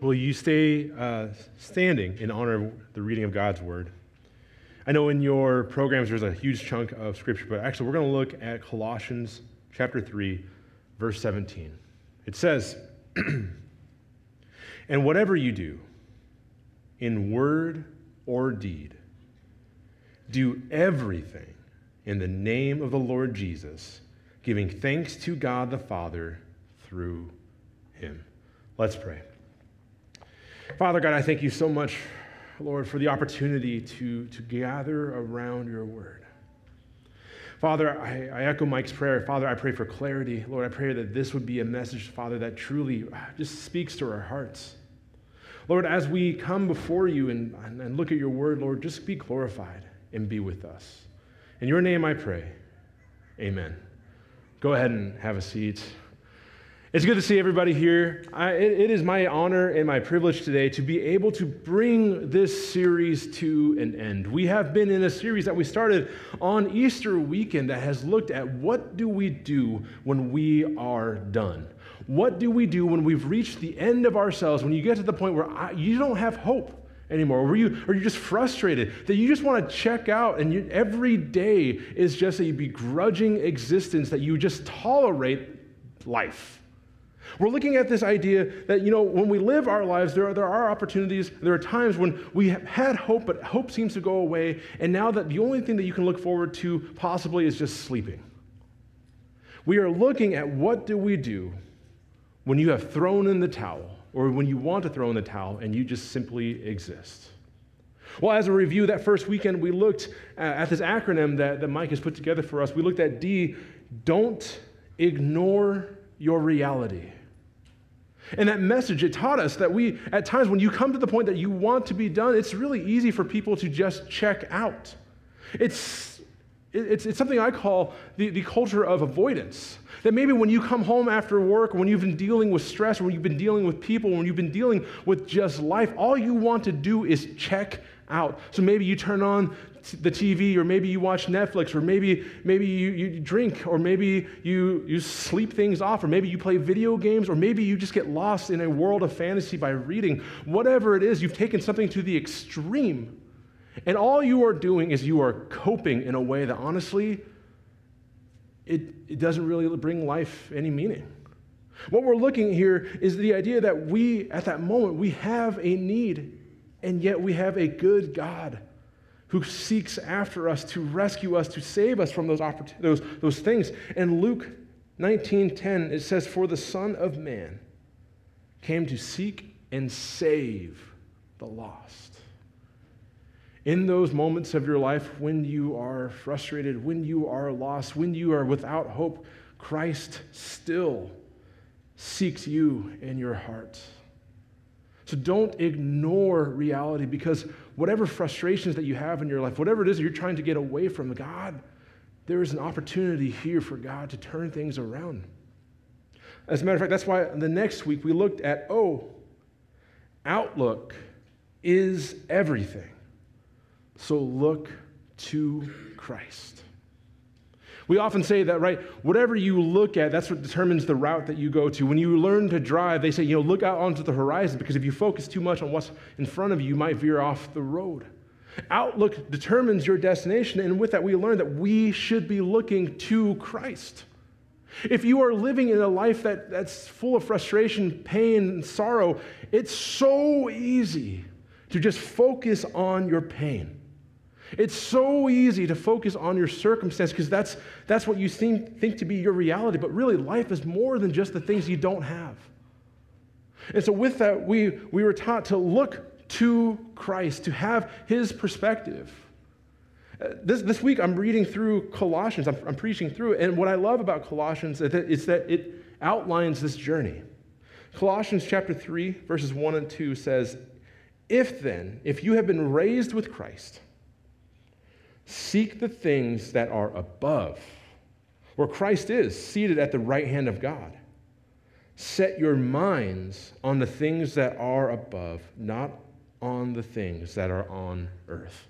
will you stay uh, standing in honor of the reading of God's word? I know in your programs there's a huge chunk of scripture, but actually we're going to look at Colossians chapter 3, verse 17. It says, And whatever you do, in word or deed, do everything in the name of the Lord Jesus, giving thanks to God the Father through him. Let's pray. Father God, I thank you so much, Lord, for the opportunity to, to gather around your word. Father, I, I, echo Mike's prayer. Father, I pray for clarity. Lord, I pray that this would be a message, Father, that truly uh, just speaks to our hearts. Lord, as we come before you and, and look at your word, Lord, just be glorified and be with us. In your name I pray. Amen. Go ahead and have a seat. It's good to see everybody here. I, it, it is my honor and my privilege today to be able to bring this series to an end. We have been in a series that we started on Easter weekend that has looked at what do we do when we are done? What do we do when we've reached the end of ourselves, when you get to the point where I, you don't have hope? anymore? Or, you, or you're just frustrated that you just want to check out and you, every day is just a begrudging existence that you just tolerate life. We're looking at this idea that, you know, when we live our lives, there are, there are opportunities, there are times when we have had hope, but hope seems to go away, and now that the only thing that you can look forward to possibly is just sleeping. We are looking at what do we do when you have thrown in the towel, or when you want to throw in the towel and you just simply exist. Well, as a review, that first weekend we looked at this acronym that, that Mike has put together for us. We looked at D, don't ignore your reality. And that message, it taught us that we, at times, when you come to the point that you want to be done, it's really easy for people to just check out. It's, it's, it's something I call the, the culture of avoidance. That maybe when you come home after work, when you've been dealing with stress, when you've been dealing with people, when you've been dealing with just life, all you want to do is check out. So maybe you turn on the TV, or maybe you watch Netflix, or maybe, maybe you, you drink, or maybe you, you sleep things off, or maybe you play video games, or maybe you just get lost in a world of fantasy by reading. Whatever it is, you've taken something to the extreme. And all you are doing is you are coping in a way that honestly, it, it doesn't really bring life any meaning. What we're looking here is the idea that we, at that moment, we have a need, and yet we have a good God who seeks after us to rescue us, to save us from those, those, those things. And Luke 19:10, it says, For the Son of Man came to seek and save the lost. In those moments of your life when you are frustrated, when you are lost, when you are without hope, Christ still seeks you in your heart. So don't ignore reality because whatever frustrations that you have in your life, whatever it is you're trying to get away from, God, there is an opportunity here for God to turn things around. As a matter of fact, that's why the next week we looked at oh, outlook is everything. So look to Christ. We often say that, right? Whatever you look at, that's what determines the route that you go to. When you learn to drive, they say, you know, look out onto the horizon because if you focus too much on what's in front of you, you might veer off the road. Outlook determines your destination, and with that, we learn that we should be looking to Christ. If you are living in a life that, that's full of frustration, pain, and sorrow, it's so easy to just focus on your pain. It's so easy to focus on your circumstance because that's, that's what you seem, think to be your reality. But really, life is more than just the things you don't have. And so, with that, we, we were taught to look to Christ, to have his perspective. Uh, this, this week, I'm reading through Colossians, I'm, I'm preaching through it. And what I love about Colossians is that, it outlines this journey. Colossians chapter 3, verses 1 and 2 says, If then, if you have been raised with Christ, Seek the things that are above, where Christ is, seated at the right hand of God. Set your minds on the things that are above, not on the things that are on earth.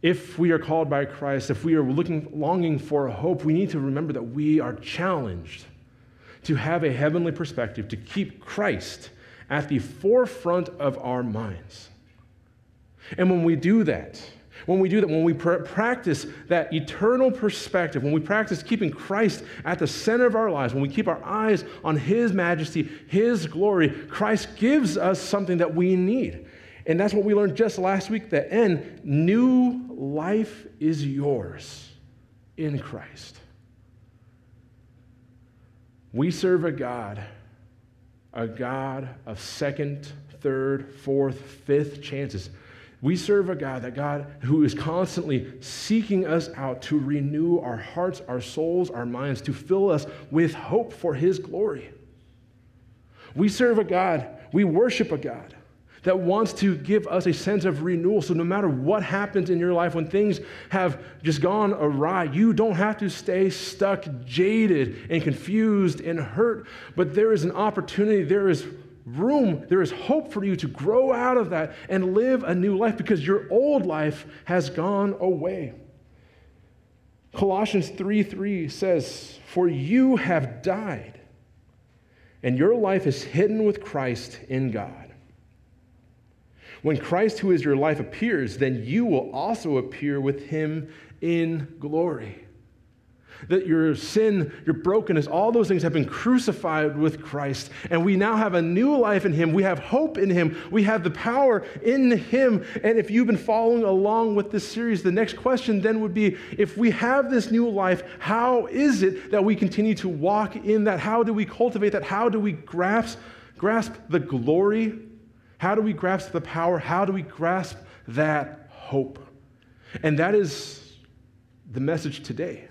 If we are called by Christ, if we are looking, longing for hope, we need to remember that we are challenged to have a heavenly perspective, to keep Christ at the forefront of our minds. And when we do that, when we do that, when we pr- practice that eternal perspective, when we practice keeping Christ at the center of our lives, when we keep our eyes on His majesty, His glory, Christ gives us something that we need. And that's what we learned just last week the N. New life is yours in Christ. We serve a God, a God of second, third, fourth, fifth chances. We serve a God, that God who is constantly seeking us out to renew our hearts, our souls, our minds, to fill us with hope for His glory. We serve a God, we worship a God that wants to give us a sense of renewal. So, no matter what happens in your life, when things have just gone awry, you don't have to stay stuck, jaded, and confused and hurt. But there is an opportunity, there is room, there is hope for you to grow out of that and live a new life because your old life has gone away. Colossians 3 3 says, For you have died, and your life is hidden with Christ in God. When Christ, who is your life, appears, then you will also appear with him in glory. That your sin, your brokenness, all those things have been crucified with Christ. And we now have a new life in Him. We have hope in Him. We have the power in Him. And if you've been following along with this series, the next question then would be if we have this new life, how is it that we continue to walk in that? How do we cultivate that? How do we grasp, grasp the glory how do we grasp the power? How do we grasp that hope? And that is the message today.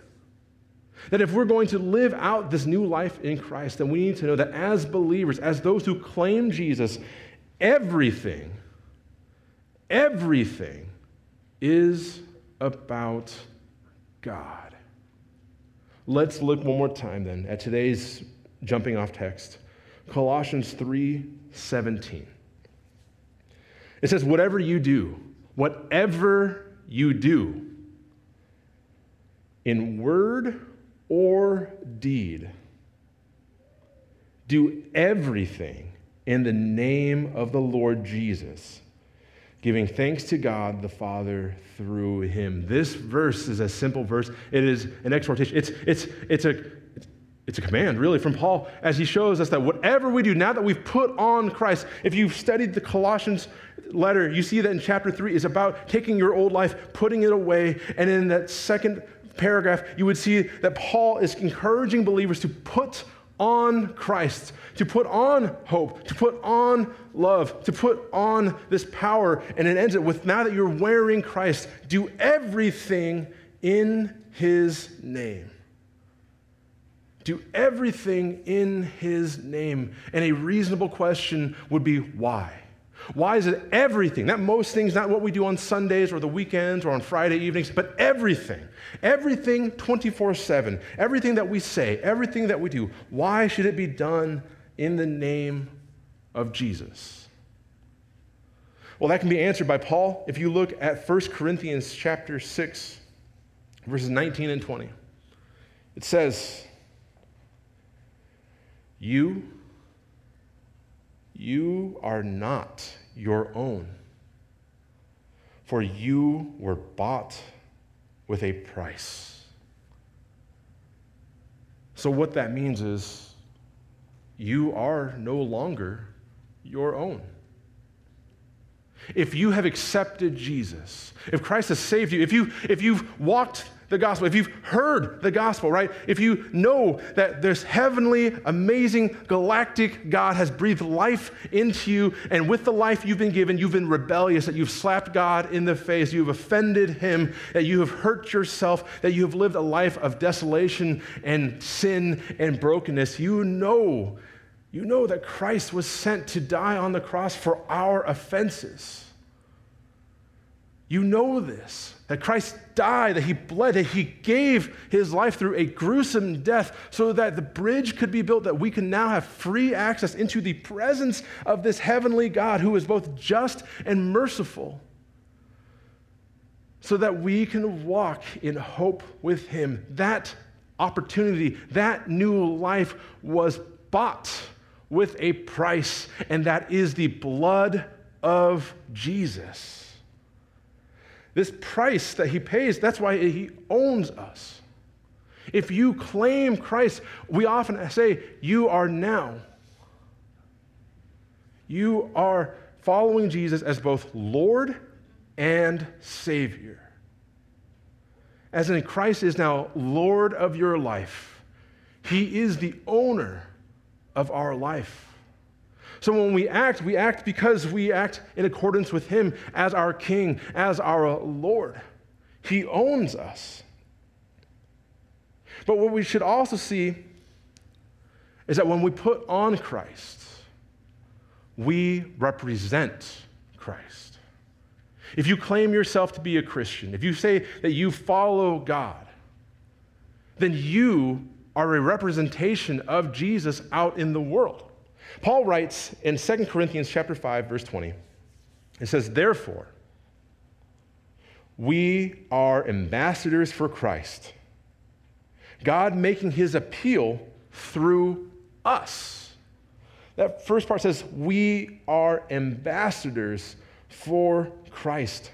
That if we're going to live out this new life in Christ, then we need to know that as believers, as those who claim Jesus, everything, everything is about God. Let's look one more time then at today's jumping off text Colossians 3 17. It says, whatever you do, whatever you do, in word or deed, do everything in the name of the Lord Jesus, giving thanks to God the Father through him. This verse is a simple verse. It is an exhortation. It's, it's, it's a it's a command, really, from Paul as he shows us that whatever we do, now that we've put on Christ, if you've studied the Colossians letter, you see that in chapter 3 is about taking your old life, putting it away. And in that second paragraph, you would see that Paul is encouraging believers to put on Christ, to put on hope, to put on love, to put on this power. And it ends it with now that you're wearing Christ, do everything in his name. Do everything in his name. And a reasonable question would be why? Why is it everything? Not most things, not what we do on Sundays or the weekends or on Friday evenings, but everything. Everything 24 7. Everything that we say, everything that we do. Why should it be done in the name of Jesus? Well, that can be answered by Paul if you look at 1 Corinthians chapter 6, verses 19 and 20. It says, You you are not your own, for you were bought with a price. So, what that means is you are no longer your own. If you have accepted Jesus, if Christ has saved you, if, you, if you've walked the gospel, if you've heard the gospel, right? If you know that this heavenly, amazing, galactic God has breathed life into you, and with the life you've been given, you've been rebellious, that you've slapped God in the face, you've offended Him, that you have hurt yourself, that you have lived a life of desolation and sin and brokenness, you know, you know that Christ was sent to die on the cross for our offenses. You know this that Christ died, that he bled, that he gave his life through a gruesome death so that the bridge could be built, that we can now have free access into the presence of this heavenly God who is both just and merciful, so that we can walk in hope with him. That opportunity, that new life was bought with a price, and that is the blood of Jesus. This price that he pays, that's why he owns us. If you claim Christ, we often say, You are now. You are following Jesus as both Lord and Savior. As in, Christ is now Lord of your life, He is the owner of our life. So when we act, we act because we act in accordance with Him as our King, as our Lord. He owns us. But what we should also see is that when we put on Christ, we represent Christ. If you claim yourself to be a Christian, if you say that you follow God, then you are a representation of Jesus out in the world. Paul writes in 2 Corinthians chapter 5 verse 20. It says, "Therefore, we are ambassadors for Christ, God making his appeal through us." That first part says, "We are ambassadors for Christ."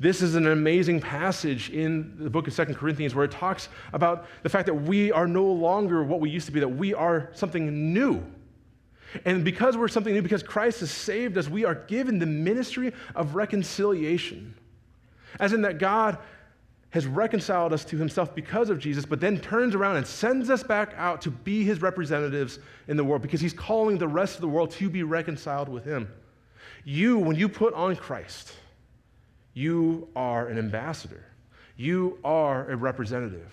This is an amazing passage in the book of Second Corinthians where it talks about the fact that we are no longer what we used to be, that we are something new. And because we're something new, because Christ has saved us, we are given the ministry of reconciliation. As in that God has reconciled us to himself because of Jesus, but then turns around and sends us back out to be his representatives in the world because he's calling the rest of the world to be reconciled with him. You, when you put on Christ, you are an ambassador, you are a representative.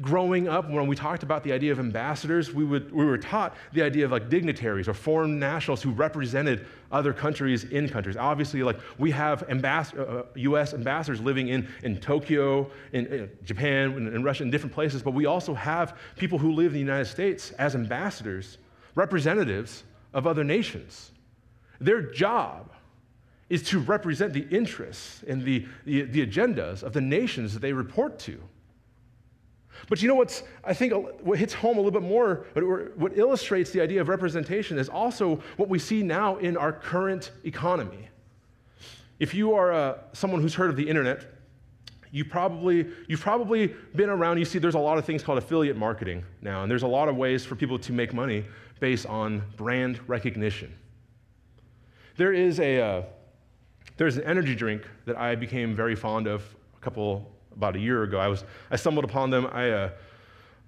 Growing up, when we talked about the idea of ambassadors, we, would, we were taught the idea of like dignitaries or foreign nationals who represented other countries in countries. Obviously, like we have uh, U.S. Uh, ambassadors living in, in Tokyo, in, in Japan, in, in Russia, in different places, but we also have people who live in the United States as ambassadors, representatives of other nations. Their job is to represent the interests and the, the, the, agendas of the nations that they report to. But you know what's, I think, what hits home a little bit more, what illustrates the idea of representation is also what we see now in our current economy. If you are uh, someone who's heard of the internet, you probably, you've probably been around, you see there's a lot of things called affiliate marketing now, and there's a lot of ways for people to make money based on brand recognition. There is a, uh, there's an energy drink that I became very fond of a couple, about a year ago. I, was, I stumbled upon them. I, uh,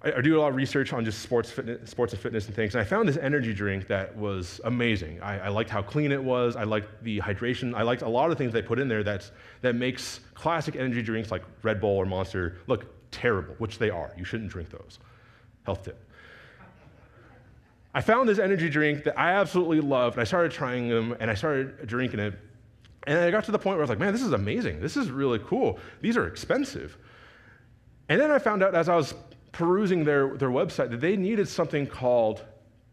I, I, do a lot of research on just sports, fitness, sports and fitness and things, and I found this energy drink that was amazing. I, I liked how clean it was. I liked the hydration. I liked a lot of things they put in there that's, that makes classic energy drinks like Red Bull or Monster look terrible, which they are. You shouldn't drink those. Health tip. I found this energy drink that I absolutely loved, and I started trying them, and I started drinking it. And I got to the point where I was like, man, this is amazing. This is really cool. These are expensive. And then I found out as I was perusing their, their website that they needed something called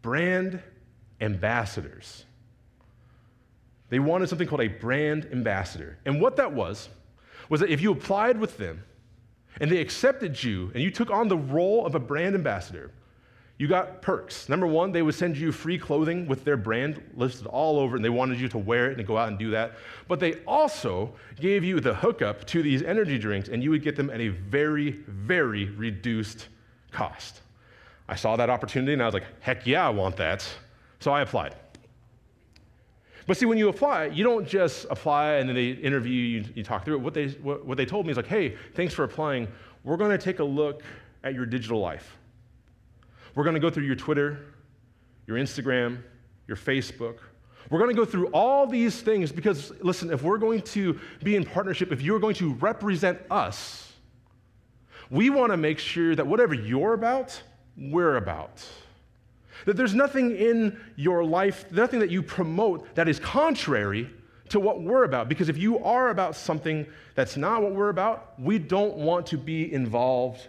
brand ambassadors. They wanted something called a brand ambassador. And what that was, was that if you applied with them and they accepted you and you took on the role of a brand ambassador, you got perks. Number one, they would send you free clothing with their brand listed all over, and they wanted you to wear it and go out and do that. But they also gave you the hookup to these energy drinks, and you would get them at a very, very reduced cost. I saw that opportunity, and I was like, heck yeah, I want that. So I applied. But see, when you apply, you don't just apply and then they interview you, you talk through it. What they, what, what they told me is like, hey, thanks for applying. We're going to take a look at your digital life. We're going to go through your Twitter, your Instagram, your Facebook. We're going to go through all these things because, listen, if we're going to be in partnership, if you're going to represent us, we want to make sure that whatever you're about, we're about. That there's nothing in your life, nothing that you promote that is contrary to what we're about. Because if you are about something that's not what we're about, we don't want to be involved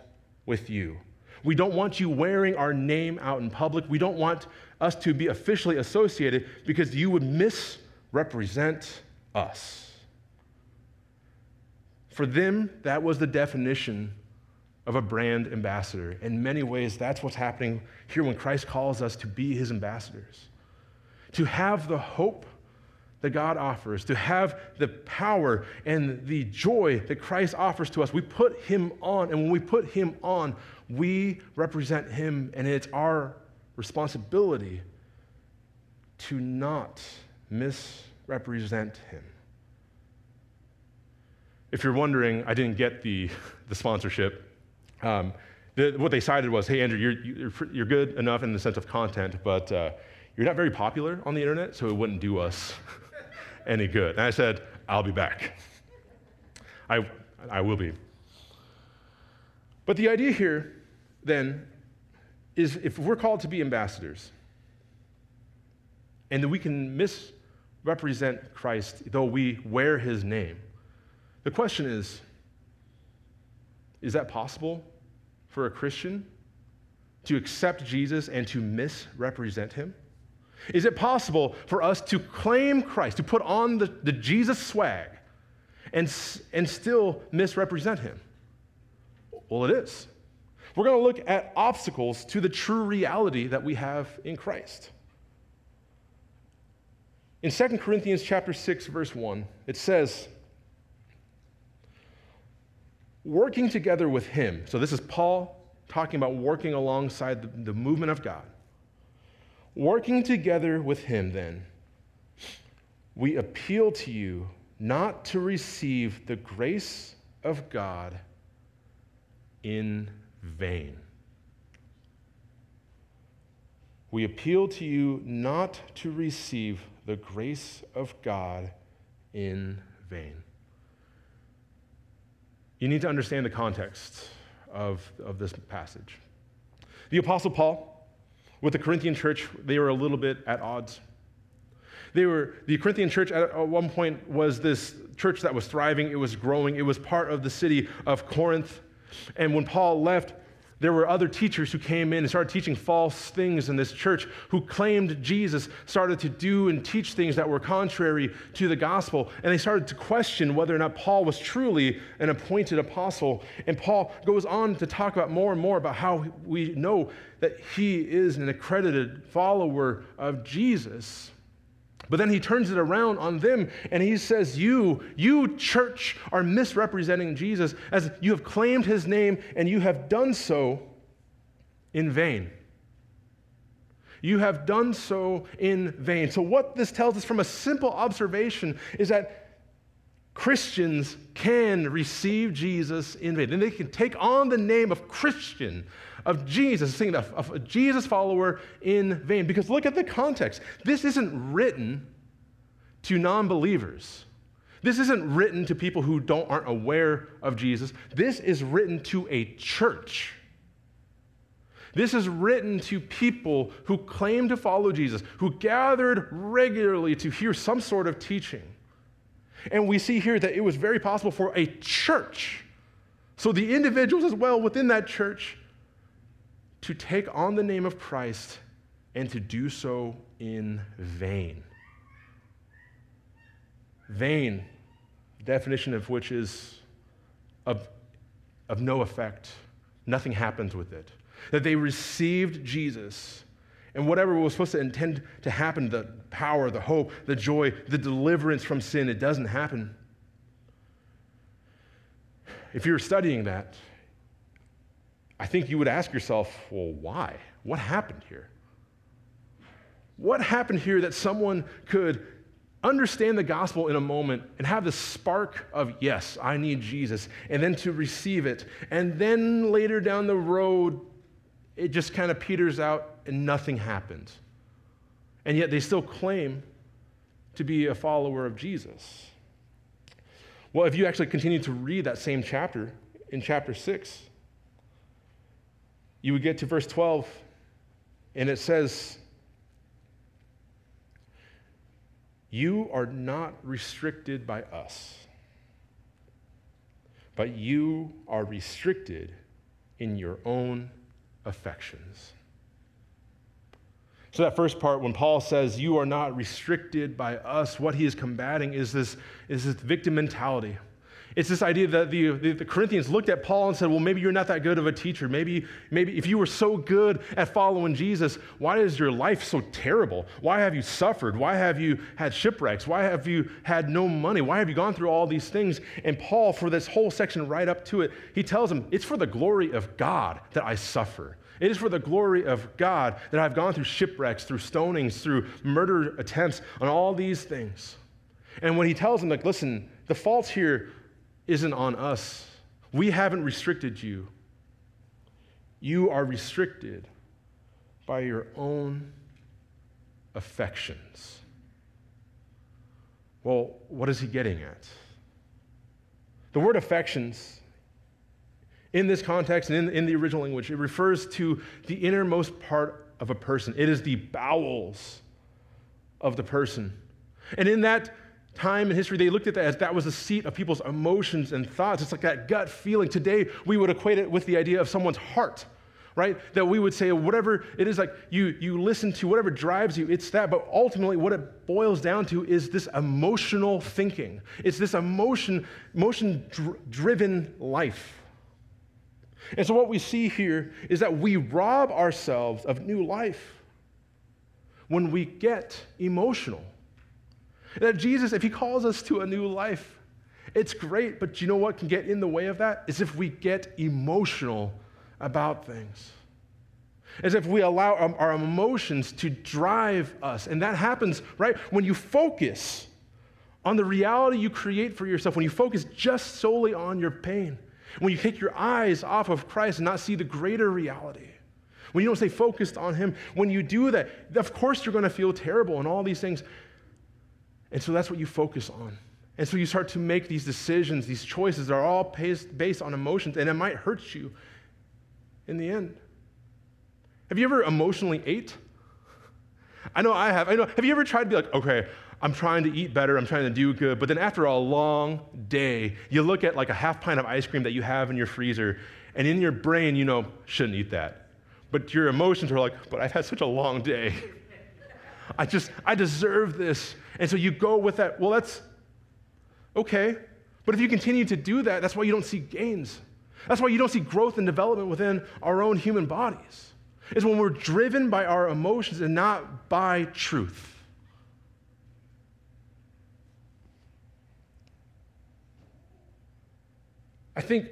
with you. We don't want you wearing our name out in public. We don't want us to be officially associated because you would misrepresent us. For them, that was the definition of a brand ambassador. In many ways, that's what's happening here when Christ calls us to be his ambassadors, to have the hope that God offers, to have the power and the joy that Christ offers to us. We put him on, and when we put him on, we represent him, and it's our responsibility to not misrepresent him. If you're wondering, I didn't get the, the sponsorship. Um, the, what they cited was, hey, Andrew, you're, you're, you're, good enough in the sense of content, but uh, you're not very popular on the internet, so it wouldn't do us any good. And I said, I'll be back. I, I will be. But the idea here, then, is if we're called to be ambassadors, and that we can misrepresent Christ though we wear his name, the question is is that possible for a Christian to accept Jesus and to misrepresent him? Is it possible for us to claim Christ, to put on the, the Jesus swag, and, and still misrepresent him? Well, it is. We're going to look at obstacles to the true reality that we have in Christ. In 2 Corinthians chapter 6 verse 1, it says, working together with him. So this is Paul talking about working alongside the, the movement of God. Working together with him, then, we appeal to you not to receive the grace of God in vain. We appeal to you not to receive the grace of God in vain. You need to understand the context of, of this passage. The Apostle Paul with the Corinthian church, they were a little bit at odds. They were, the Corinthian church at, one point was this church that was thriving, it was growing, it was part of the city of Corinth. And when Paul left, there were other teachers who came in and started teaching false things in this church who claimed Jesus, started to do and teach things that were contrary to the gospel. And they started to question whether or not Paul was truly an appointed apostle. And Paul goes on to talk about more and more about how we know that he is an accredited follower of Jesus. But then he turns it around on them and he says, You, you church, are misrepresenting Jesus as you have claimed his name and you have done so in vain. You have done so in vain. So, what this tells us from a simple observation is that Christians can receive Jesus in vain. And they can take on the name of Christian of Jesus, saying of, of a Jesus follower in vain. Because look at the context. This isn't written to non believers. This isn't written to people who don't, aren't aware of Jesus. This is written to a church. This is written to people who claim to follow Jesus, who gathered regularly to hear some sort of teaching. And we see here that it was very possible for a church, so the individuals as well within that church, to take on the name of Christ and to do so in vain. Vain, definition of which is of, of no effect. Nothing happens with it. That they received Jesus, and whatever was supposed to intend to happen the power, the hope, the joy, the deliverance from sin it doesn't happen. If you're studying that, I think you would ask yourself, well, why? What happened here? What happened here that someone could understand the gospel in a moment and have the spark of, yes, I need Jesus, and then to receive it. And then later down the road, it just kind of peters out and nothing happens. And yet they still claim to be a follower of Jesus. Well, if you actually continue to read that same chapter in chapter 6, you would get to verse 12, and it says, You are not restricted by us, but you are restricted in your own affections. So, that first part, when Paul says you are not restricted by us, what he is combating is this, is this victim mentality. It's this idea that the, the, the, Corinthians looked at Paul and said, Well, maybe you're not that good of a teacher. Maybe, maybe if you were so good at following Jesus, why is your life so terrible? Why have you suffered? Why have you had shipwrecks? Why have you had no money? Why have you gone through all these things? And Paul, for this whole section right up to it, he tells them, It's for the glory of God that I suffer. It is for the glory of God that I've gone through shipwrecks, through stonings, through murder attempts, on all these things. And when he tells them, like, listen, the fault here isn't on us. We haven't restricted you. You are restricted by your own affections. Well, what is he getting at? The word affections, in this context and in, in the original language, it refers to the innermost part of a person. It is the bowels of the person. And in that time in history, they looked at that as that was the seat of people's emotions and thoughts. It's like that gut feeling. Today, we would equate it with the idea of someone's heart, right? That we would say, whatever it is, like you, you listen to, whatever drives you, it's that. But ultimately, what it boils down to is this emotional thinking. It's this emotion, emotion driven life. And so, what we see here is that we rob ourselves of new life when we get emotional. That Jesus, if he calls us to a new life, it's great, but you know what can get in the way of that? Is if we get emotional about things. As if we allow our emotions to drive us. And that happens, right? When you focus on the reality you create for yourself, when you focus just solely on your pain, when you take your eyes off of Christ and not see the greater reality, when you don't stay focused on Him, when you do that, of course you're going to feel terrible and all these things. And so that's what you focus on. And so you start to make these decisions, these choices that are all based on emotions, and it might hurt you in the end. Have you ever emotionally ate? I know I have. I know. Have you ever tried to be like, okay, I'm trying to eat better, I'm trying to do good, but then after a long day, you look at like a half pint of ice cream that you have in your freezer, and in your brain, you know, shouldn't eat that. But your emotions are like, but I've had such a long day. I just, I deserve this. And so you go with that. Well, that's okay. But if you continue to do that, that's why you don't see gains. That's why you don't see growth and development within our own human bodies. Is when we're driven by our emotions and not by truth. I think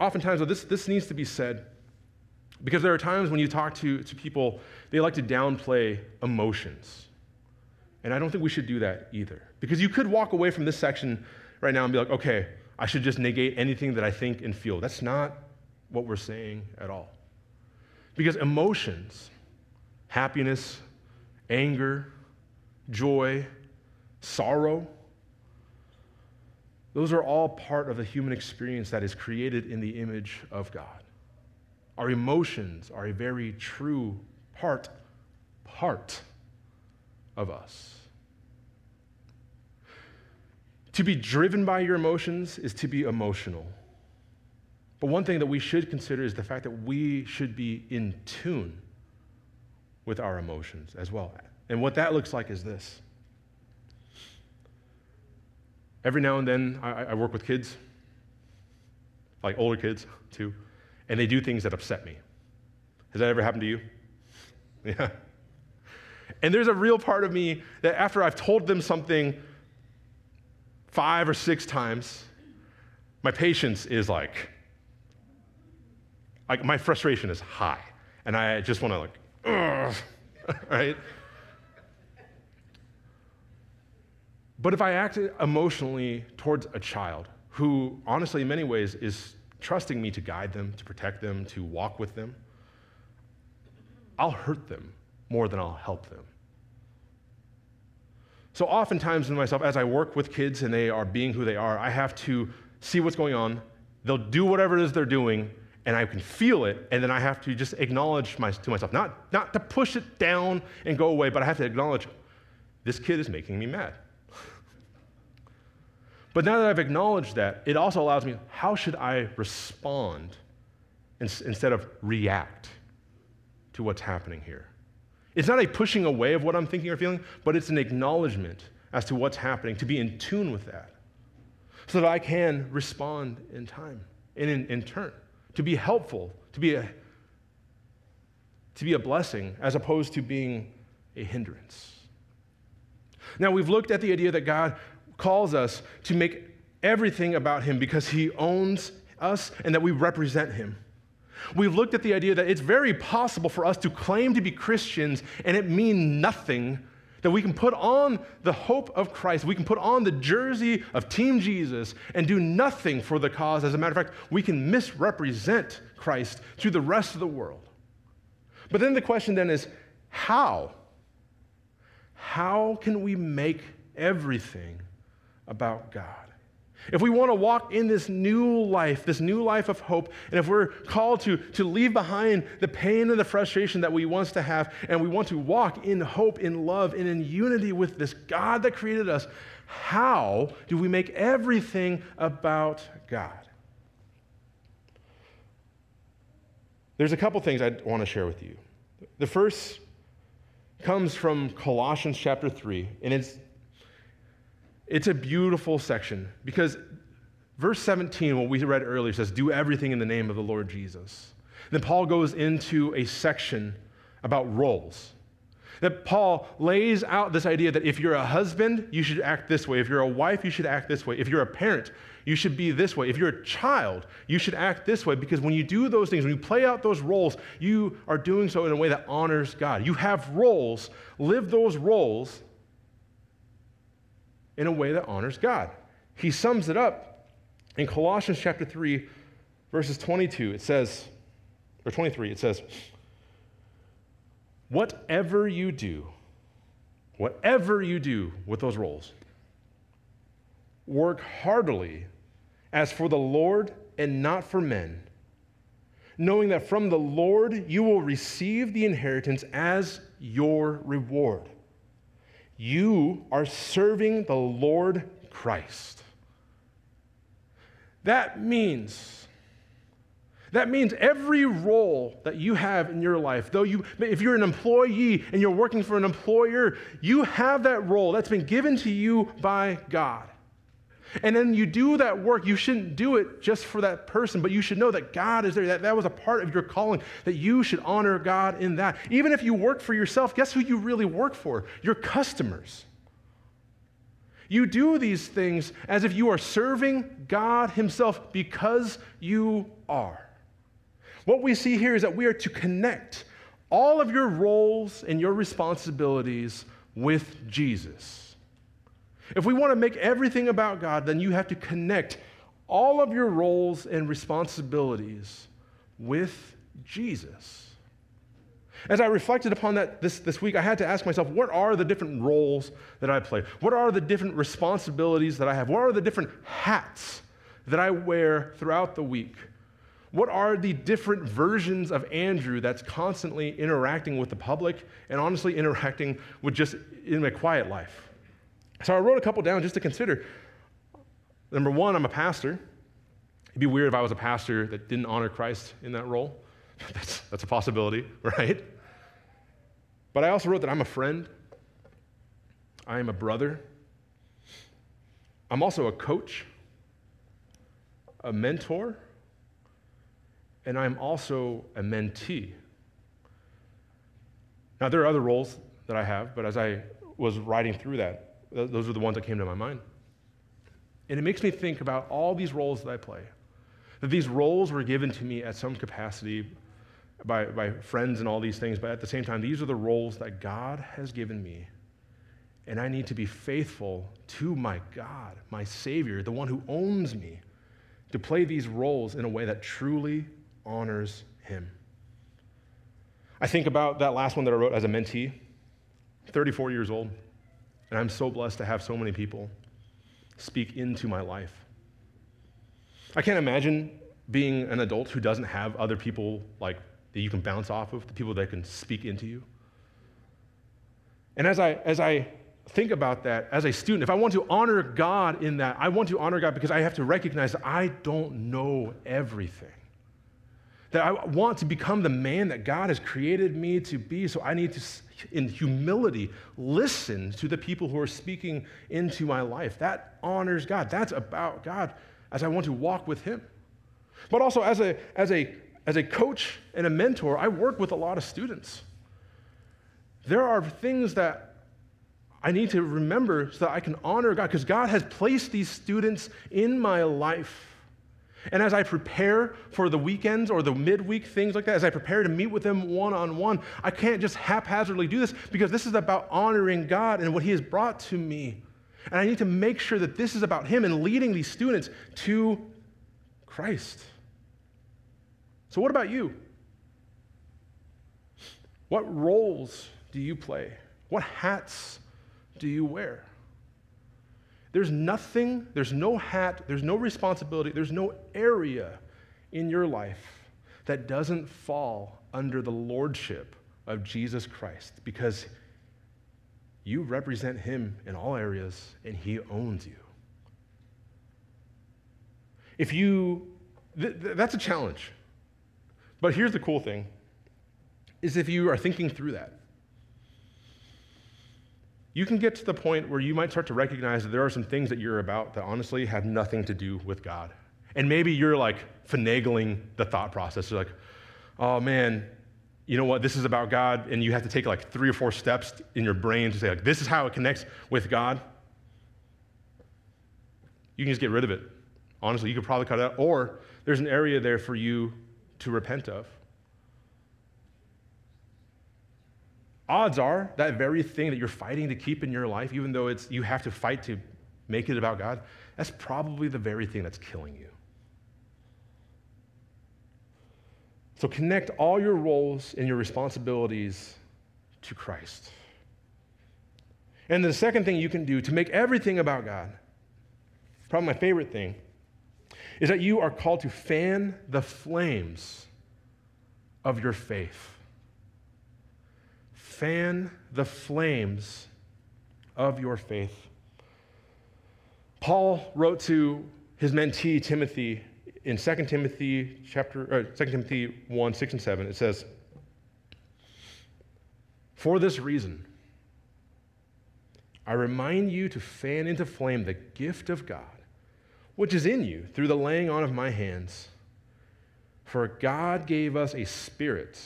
oftentimes, well, this, this needs to be said because there are times when you talk to, to people, they like to downplay emotions. And I don't think we should do that either. Because you could walk away from this section right now and be like, okay, I should just negate anything that I think and feel. That's not what we're saying at all. Because emotions, happiness, anger, joy, sorrow, those are all part of the human experience that is created in the image of God. Our emotions are a very true part, part of us. To be driven by your emotions is to be emotional. But one thing that we should consider is the fact that we should be in tune with our emotions as well. And what that looks like is this. Every now and then, I, I work with kids, like older kids too, and they do things that upset me. Has that ever happened to you? Yeah. And there's a real part of me that after I've told them something five or six times, my patience is like, like my frustration is high. And I just want to like, right? But if I act emotionally towards a child who, honestly, in many ways, is trusting me to guide them, to protect them, to walk with them, I'll hurt them more than I'll help them. So, oftentimes in myself, as I work with kids and they are being who they are, I have to see what's going on. They'll do whatever it is they're doing, and I can feel it, and then I have to just acknowledge my, to myself, not, not to push it down and go away, but I have to acknowledge this kid is making me mad. But now that I've acknowledged that, it also allows me how should I respond instead of react to what's happening here? It's not a pushing away of what I'm thinking or feeling, but it's an acknowledgement as to what's happening, to be in tune with that. so that I can respond in time and in, in turn, to be helpful, to be, a, to be a blessing, as opposed to being a hindrance. Now, we've looked at the idea that God calls us to make everything about Him because He owns us and that we represent Him. We've looked at the idea that it's very possible for us to claim to be Christians and it mean nothing. That we can put on the hope of Christ, we can put on the jersey of Team Jesus and do nothing for the cause. As a matter of fact, we can misrepresent Christ to the rest of the world. But then the question then is how? How can we make everything about God? If we want to walk in this new life, this new life of hope, and if we're called to, to leave behind the pain and the frustration that we once to have, and we want to walk in hope, in love, and in unity with this God that created us, how do we make everything about God? There's a couple things I want to share with you. The first comes from Colossians chapter 3, and it's it's a beautiful section because verse 17, what we read earlier, says, Do everything in the name of the Lord Jesus. Then Paul goes into a section about roles. That Paul lays out this idea that if you're a husband, you should act this way. If you're a wife, you should act this way. If you're a parent, you should be this way. If you're a child, you should act this way because when you do those things, when you play out those roles, you are doing so in a way that honors God. You have roles, live those roles in a way that honors God. He sums it up in Colossians chapter 3, verses 22. It says, or 23, it says, Whatever you do, whatever you do with those roles, work heartily as for the Lord and not for men, knowing that from the Lord you will receive the inheritance as your reward. You are serving the Lord Christ. That means that means every role that you have in your life, though you, if you're an employee and you're working for an employer, you have that role that's been given to you by God. And then you do that work, you shouldn't do it just for that person, but you should know that God is there, that that was a part of your calling, that you should honor God in that. Even if you work for yourself, guess who you really work for? Your customers. You do these things as if you are serving God Himself because you are. What we see here is that we are to connect all of your roles and your responsibilities with Jesus. If we want to make everything about God, then you have to connect all of your roles and responsibilities with Jesus. As I reflected upon that this, this week, I had to ask myself, what are the different roles that I play? What are the different responsibilities that I have? What are the different hats that I wear throughout the week? What are the different versions of Andrew that's constantly interacting with the public and honestly interacting with just in my quiet life? So I wrote a couple down just to consider. Number one, I'm a pastor. It'd be weird if I was a pastor that didn't honor Christ in that role. that's, that's a possibility, right? But I also wrote that I'm a friend, I am a brother, I'm also a coach, a mentor, and I'm also a mentee. Now, there are other roles that I have, but as I was writing through that, those are the ones that came to my mind. And it makes me think about all these roles that I play. That these roles were given to me at some capacity by, by friends and all these things, but at the same time, these are the roles that God has given me. And I need to be faithful to my God, my Savior, the one who owns me, to play these roles in a way that truly honors Him. I think about that last one that I wrote as a mentee, 34 years old. And I'm so blessed to have so many people speak into my life. I can't imagine being an adult who doesn't have other people like that you can bounce off of, the people that can speak into you. And as I as I think about that as a student, if I want to honor God in that, I want to honor God because I have to recognize that I don't know everything. That I want to become the man that God has created me to be. So I need to, in humility, listen to the people who are speaking into my life. That honors God. That's about God as I want to walk with Him. But also, as a, as a, as a coach and a mentor, I work with a lot of students. There are things that I need to remember so that I can honor God, because God has placed these students in my life. And as I prepare for the weekends or the midweek things like that, as I prepare to meet with them one on one, I can't just haphazardly do this because this is about honoring God and what He has brought to me. And I need to make sure that this is about Him and leading these students to Christ. So, what about you? What roles do you play? What hats do you wear? There's nothing, there's no hat, there's no responsibility, there's no area in your life that doesn't fall under the lordship of Jesus Christ because you represent him in all areas and he owns you. If you, th- th- that's a challenge. But here's the cool thing is if you are thinking through that, you can get to the point where you might start to recognize that there are some things that you're about that honestly have nothing to do with God. And maybe you're like finagling the thought process. You're like, oh man, you know what? This is about God. And you have to take like three or four steps in your brain to say, like, this is how it connects with God. You can just get rid of it. Honestly, you could probably cut it out. Or there's an area there for you to repent of. Odds are that very thing that you're fighting to keep in your life, even though it's, you have to fight to make it about God, that's probably the very thing that's killing you. So connect all your roles and your responsibilities to Christ. And the second thing you can do to make everything about God, probably my favorite thing, is that you are called to fan the flames of your faith fan the flames of your faith. Paul wrote to his mentee Timothy in 2 Timothy chapter or 2 Timothy 1, 6 and 7. It says, For this reason, I remind you to fan into flame the gift of God, which is in you through the laying on of my hands. For God gave us a spirit,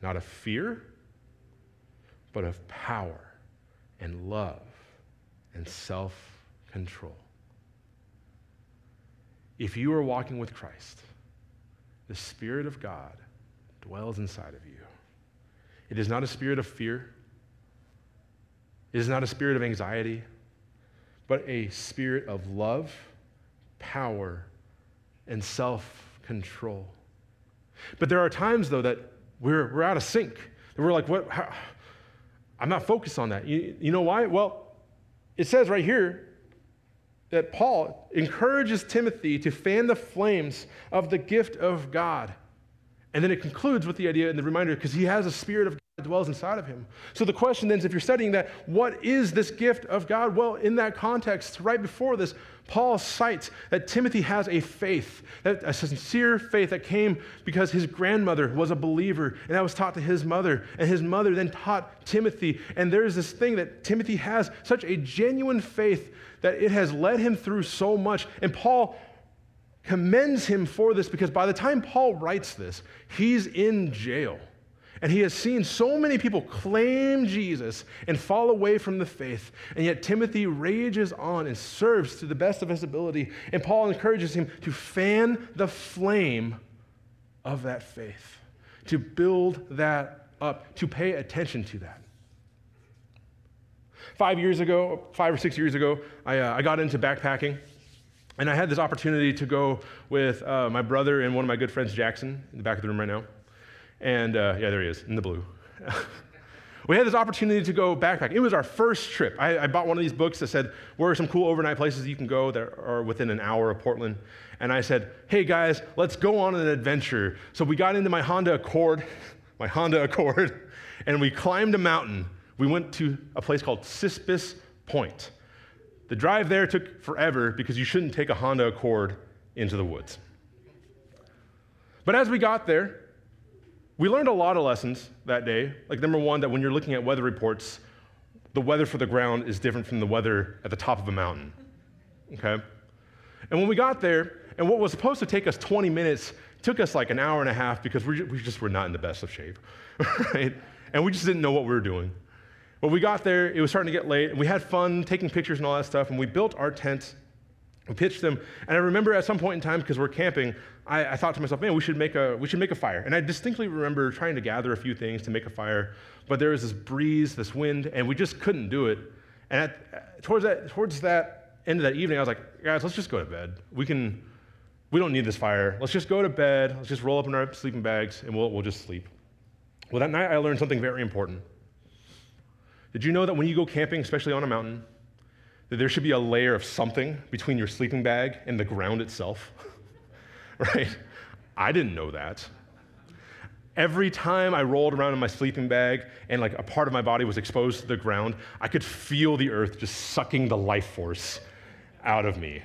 not of fear but of power and love and self control. If you are walking with Christ, the Spirit of God dwells inside of you. It is not a spirit of fear, it is not a spirit of anxiety, but a spirit of love, power, and self control. But there are times, though, that we're, we're out of sync. That we're like, what? How, I'm not focused on that. You, you know why? Well, it says right here that Paul encourages Timothy to fan the flames of the gift of God. And then it concludes with the idea and the reminder because he has a spirit of God that dwells inside of him. So the question then is if you're studying that, what is this gift of God? Well, in that context, right before this, Paul cites that Timothy has a faith, a sincere faith that came because his grandmother was a believer, and that was taught to his mother, and his mother then taught Timothy. And there's this thing that Timothy has such a genuine faith that it has led him through so much. And Paul commends him for this because by the time Paul writes this, he's in jail. And he has seen so many people claim Jesus and fall away from the faith. And yet Timothy rages on and serves to the best of his ability. And Paul encourages him to fan the flame of that faith, to build that up, to pay attention to that. Five years ago, five or six years ago, I, uh, I got into backpacking. And I had this opportunity to go with uh, my brother and one of my good friends, Jackson, in the back of the room right now. And uh, yeah, there he is in the blue. we had this opportunity to go backpack. It was our first trip. I, I, bought one of these books that said, Where are some cool overnight places you can go that are within an hour of Portland? And I said, Hey guys, let's go on an adventure. So we got into my Honda Accord, my Honda Accord, and we climbed a mountain. We went to a place called Cispus Point. The drive there took forever because you shouldn't take a Honda Accord into the woods. But as we got there, we learned a lot of lessons that day. Like, number one, that when you're looking at weather reports, the weather for the ground is different from the weather at the top of a mountain. Okay? And when we got there, and what was supposed to take us 20 minutes took us like an hour and a half because we just were not in the best of shape, right? And we just didn't know what we were doing. When we got there, it was starting to get late, and we had fun taking pictures and all that stuff, and we built our tents, we pitched them, and I remember at some point in time, because we're camping, I, I, thought to myself, man, we should, make a, we should make a fire. And I distinctly remember trying to gather a few things to make a fire, but there was this breeze, this wind, and we just couldn't do it. And at, towards, that, towards that end of that evening, I was like, guys, let's just go to bed. We can, we don't need this fire. Let's just go to bed. Let's just roll up in our sleeping bags, and we'll, we'll just sleep. Well, that night I learned something very important. Did you know that when you go camping, especially on a mountain, that there should be a layer of something between your sleeping bag and the ground itself? right? I didn't know that. Every time I rolled around in my sleeping bag and like a part of my body was exposed to the ground, I could feel the earth just sucking the life force out of me.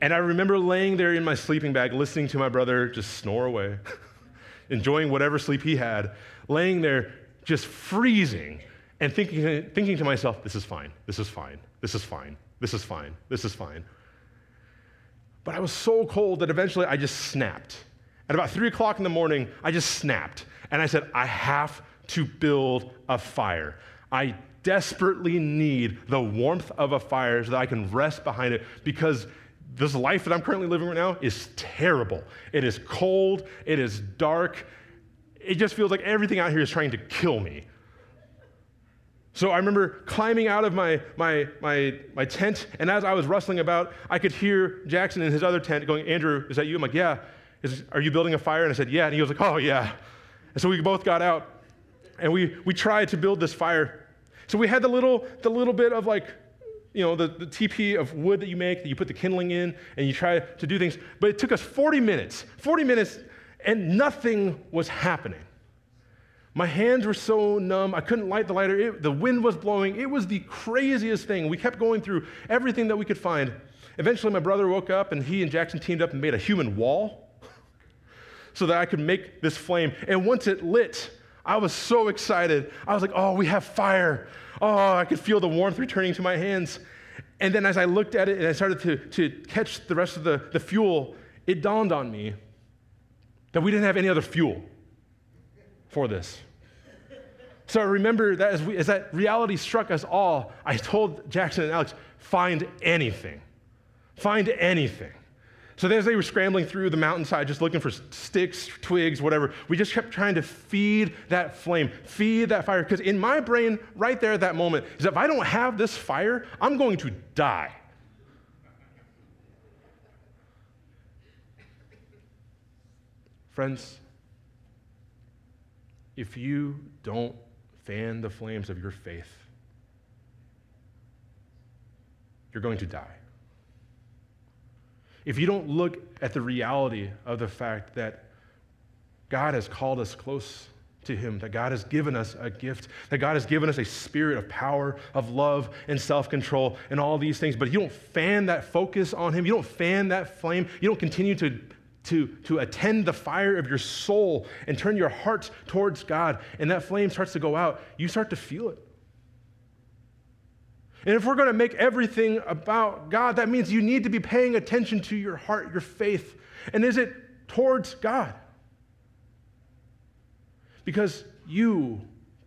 And I remember laying there in my sleeping bag, listening to my brother just snore away, enjoying whatever sleep he had, laying there just freezing and thinking, thinking to myself, this is fine, this is fine, this is fine, this is fine, this is fine. But I was so cold that eventually I just snapped. At about three o'clock in the morning, I just snapped. And I said, I have to build a fire. I desperately need the warmth of a fire so that I can rest behind it because this life that I'm currently living right now is terrible. It is cold, it is dark. It just feels like everything out here is trying to kill me. So I remember climbing out of my, my, my, my tent, and as I was rustling about, I could hear Jackson in his other tent going, Andrew, is that you? I'm like, yeah. Is, are you building a fire? And I said, yeah. And he was like, oh, yeah. And so we both got out, and we, we tried to build this fire. So we had the little, the little bit of like, you know, the, the TP of wood that you make, that you put the kindling in, and you try to do things. But it took us 40 minutes, 40 minutes, and nothing was happening. My hands were so numb, I couldn't light the lighter. It, the wind was blowing. It was the craziest thing. We kept going through everything that we could find. Eventually, my brother woke up, and he and Jackson teamed up and made a human wall so that I could make this flame. And once it lit, I was so excited. I was like, oh, we have fire. Oh, I could feel the warmth returning to my hands. And then as I looked at it and I started to, to catch the rest of the, the fuel, it dawned on me that we didn't have any other fuel for this. So I remember that as, we, as that reality struck us all, I told Jackson and Alex, find anything. Find anything. So as they were scrambling through the mountainside, just looking for sticks, twigs, whatever, we just kept trying to feed that flame, feed that fire. Because in my brain, right there at that moment, is if I don't have this fire, I'm going to die. Friends, if you don't fan the flames of your faith, you're going to die. If you don't look at the reality of the fact that God has called us close to Him, that God has given us a gift, that God has given us a spirit of power, of love, and self control, and all these things, but you don't fan that focus on Him, you don't fan that flame, you don't continue to to, to attend the fire of your soul and turn your heart towards God, and that flame starts to go out, you start to feel it. And if we're going to make everything about God, that means you need to be paying attention to your heart, your faith. And is it towards God? Because you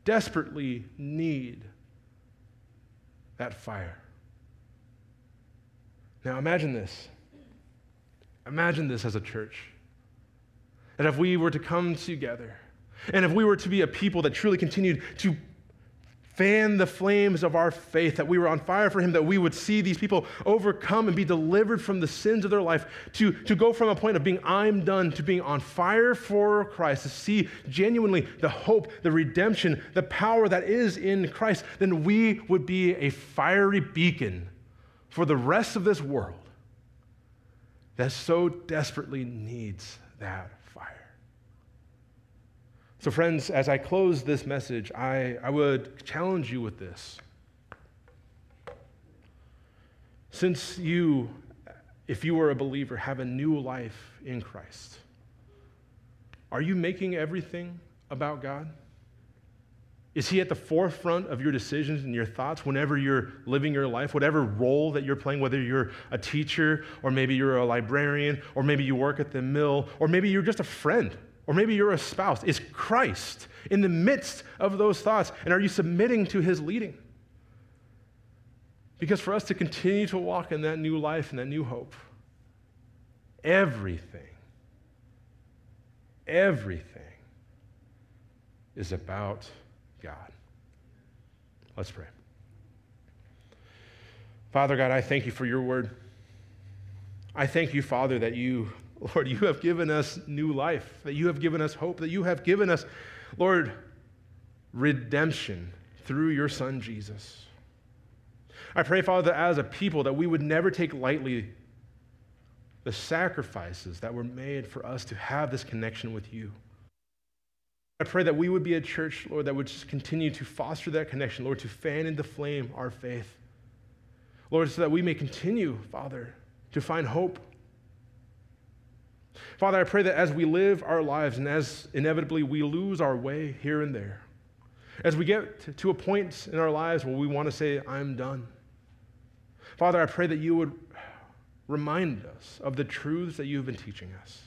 desperately need that fire. Now imagine this Imagine this as a church. That if we were to come together, and if we were to be a people that truly continued to fan the flames of our faith, that we were on fire for Him, that we would see these people overcome and be delivered from the sins of their life, to, to go from a point of being I'm done to being on fire for Christ, to see genuinely the hope, the redemption, the power that is in Christ, then we would be a fiery beacon for the rest of this world that so desperately needs that fire. So, friends, as I close this message, I, I would challenge you with this. Since you, if you are a believer, have a new life in Christ, Are you making everything about God? Is He at the forefront of your decisions and your thoughts whenever you're living your life, whatever role that you're playing, whether you're a teacher, or maybe you're a librarian, or maybe you work at the mill, or maybe you're just a friend, or maybe you're a spouse? Is Christ in the midst of those thoughts? And are you submitting to His leading? Because for us to continue to walk in that new life and that new hope, everything, everything is about God. Let's pray. Father God, I thank you for your word. I thank you, Father, that you, Lord, you have given us new life, that you have given us hope, that you have given us, Lord, redemption through your Son, Jesus. I pray, Father, that as a people, that we would never take lightly the sacrifices that were made for us to have this connection with you. I pray that we would be a church, Lord, that would just continue to foster that connection, Lord, to fan into flame our faith. Lord, so that we may continue, Father, to find hope. Father, I pray that as we live our lives and as inevitably we lose our way here and there, as we get to a point in our lives where we want to say, I'm done. Father, I pray that you would remind us of the truths that you have been teaching us.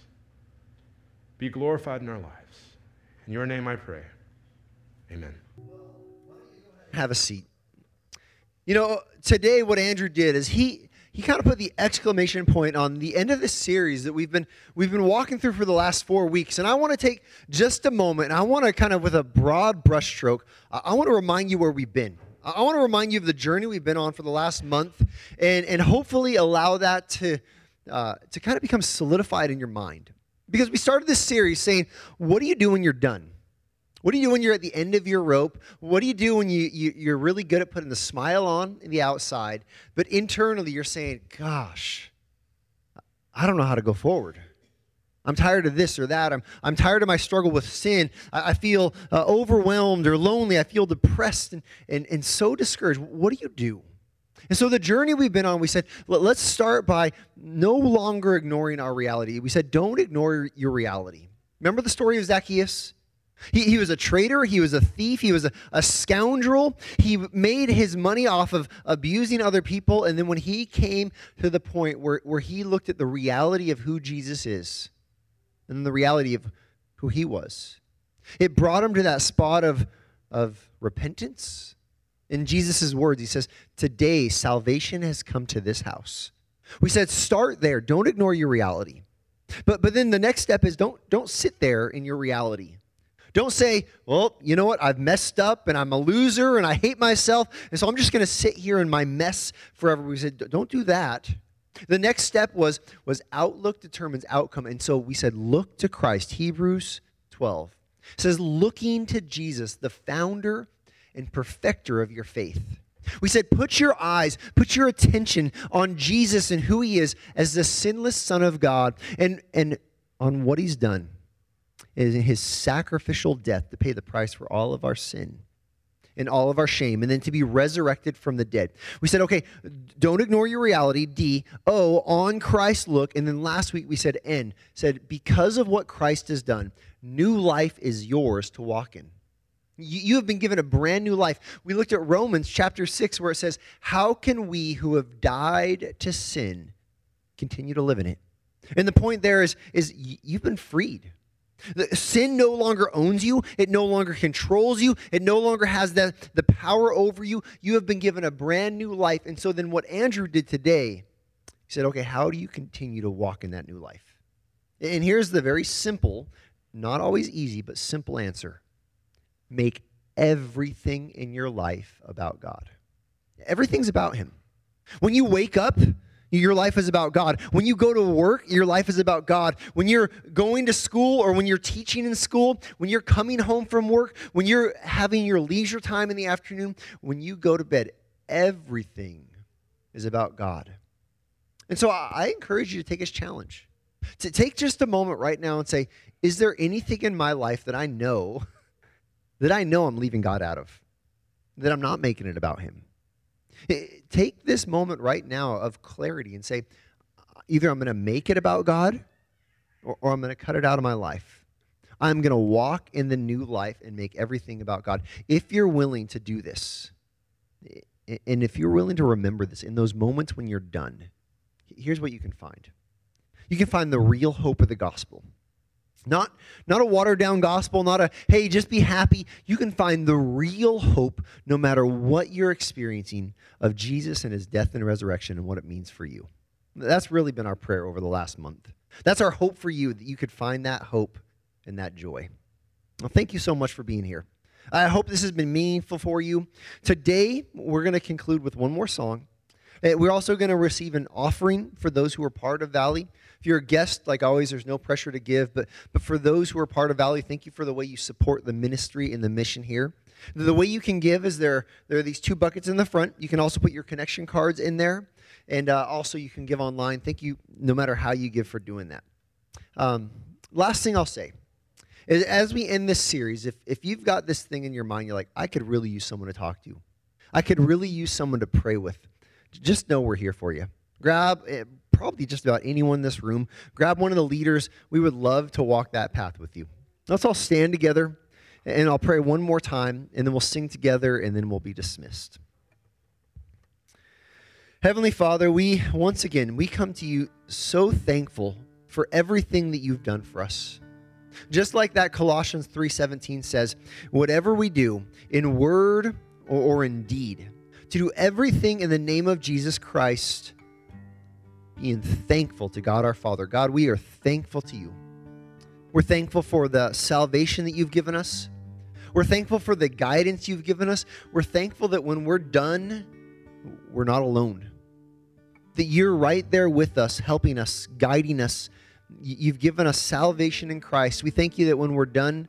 Be glorified in our lives. In your name I pray. Amen. Have a seat. You know, today what Andrew did is he he kind of put the exclamation point on the end of this series that we've been we've been walking through for the last four weeks and i want to take just a moment and i want to kind of with a broad brushstroke i want to remind you where we've been i want to remind you of the journey we've been on for the last month and and hopefully allow that to uh, to kind of become solidified in your mind because we started this series saying, What do you do when you're done? What do you do when you're at the end of your rope? What do you do when you, you, are really good at putting the smile on the outside, but internally you're saying, Gosh, I don't know how to go forward. I'm tired of this or that. I'm, I'm tired of my struggle with sin. I, I feel uh, overwhelmed or lonely. I feel depressed and, and, and so discouraged. What do you do? And so the journey we've been on, we said, let's start by no longer ignoring our reality. We said, don't ignore your reality. Remember the story of Zacchaeus? He, he was a traitor. He was a thief. He was a, a scoundrel. He made his money off of abusing other people. And then when he came to the point where, where he looked at the reality of who Jesus is and the reality of who he was, it brought him to that spot of, of repentance in Jesus' words, he says, Today salvation has come to this house. We said, start there. Don't ignore your reality. But, but then the next step is don't, don't sit there in your reality. Don't say, well, you know what? I've messed up and I'm a loser and I hate myself. And so I'm just going to sit here in my mess forever. We said, don't do that. The next step was, was outlook determines outcome. And so we said, look to Christ. Hebrews 12 says, looking to Jesus, the founder and perfecter of your faith. We said, put your eyes, put your attention on Jesus and who he is as the sinless Son of God and, and on what he's done in his sacrificial death to pay the price for all of our sin and all of our shame, and then to be resurrected from the dead. We said, okay, don't ignore your reality. D, O, on Christ look. And then last week we said N, said, because of what Christ has done, new life is yours to walk in. You have been given a brand new life. We looked at Romans chapter 6, where it says, How can we who have died to sin continue to live in it? And the point there is, is you've been freed. Sin no longer owns you. It no longer controls you. It no longer has the, the power over you. You have been given a brand new life. And so then what Andrew did today, he said, okay, how do you continue to walk in that new life? And here's the very simple, not always easy, but simple answer make everything in your life about God. Everything's about Him. When you wake up, your life is about God. When you go to work, your life is about God. When you're going to school or when you're teaching in school, when you're coming home from work, when you're having your leisure time in the afternoon, when you go to bed, everything is about God. And so I encourage you to take this challenge. To take just a moment right now and say, is there anything in my life that I know that I know I'm leaving God out of, that I'm not making it about Him. Take this moment right now of clarity and say, either I'm going to make it about God or, or I'm going to cut it out of my life. I'm going to walk in the new life and make everything about God. If you're willing to do this, and if you're willing to remember this in those moments when you're done, here's what you can find. You can find the real hope of the gospel. Not, not a watered down gospel, not a, hey, just be happy. You can find the real hope no matter what you're experiencing of Jesus and his death and resurrection and what it means for you. That's really been our prayer over the last month. That's our hope for you, that you could find that hope and that joy. Well, thank you so much for being here. I hope this has been meaningful for you. Today, we're going to conclude with one more song. Uh, we're also going to receive an offering for those who are part of Valley. If you're a guest, like always, there's no pressure to give, but, but for those who are part of Valley, thank you for the way you support the ministry and the mission here. The way you can give is there, there are these two buckets in the front. You can also put your connection cards in there, and uh, also you can give online. Thank you, no matter how you give, for doing that. Um, last thing I'll say is as we end this series, if, if you've got this thing in your mind, you're like, I could really use someone to talk to. I could really use someone to pray with. Just know we're here for you. Grab eh, probably just about anyone in this room. Grab one of the leaders. We would love to walk that path with you. Let's all stand together, and I'll pray one more time, and then we'll sing together, and then we'll be dismissed. Heavenly Father, we once again we come to you so thankful for everything that you've done for us. Just like that Colossians 3:17 says, whatever we do in word or, or in deed, to do everything in the name of Jesus Christ, being thankful to God our Father. God, we are thankful to you. We're thankful for the salvation that you've given us. We're thankful for the guidance you've given us. We're thankful that when we're done, we're not alone. That you're right there with us, helping us, guiding us. You've given us salvation in Christ. We thank you that when we're done,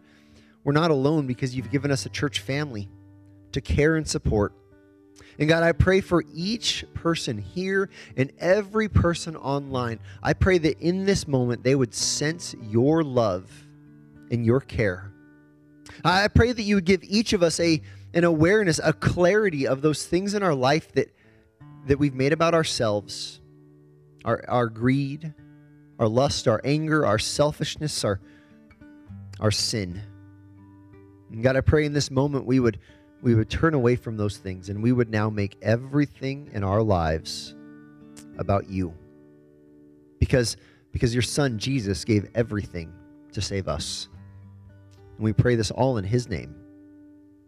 we're not alone because you've given us a church family to care and support. And God, I pray for each person here and every person online. I pray that in this moment they would sense your love and your care. I pray that you would give each of us a an awareness, a clarity of those things in our life that that we've made about ourselves, our our greed, our lust, our anger, our selfishness, our our sin. And God, I pray in this moment we would we would turn away from those things and we would now make everything in our lives about you. Because, because your son Jesus gave everything to save us. And we pray this all in his name.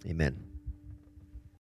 Amen.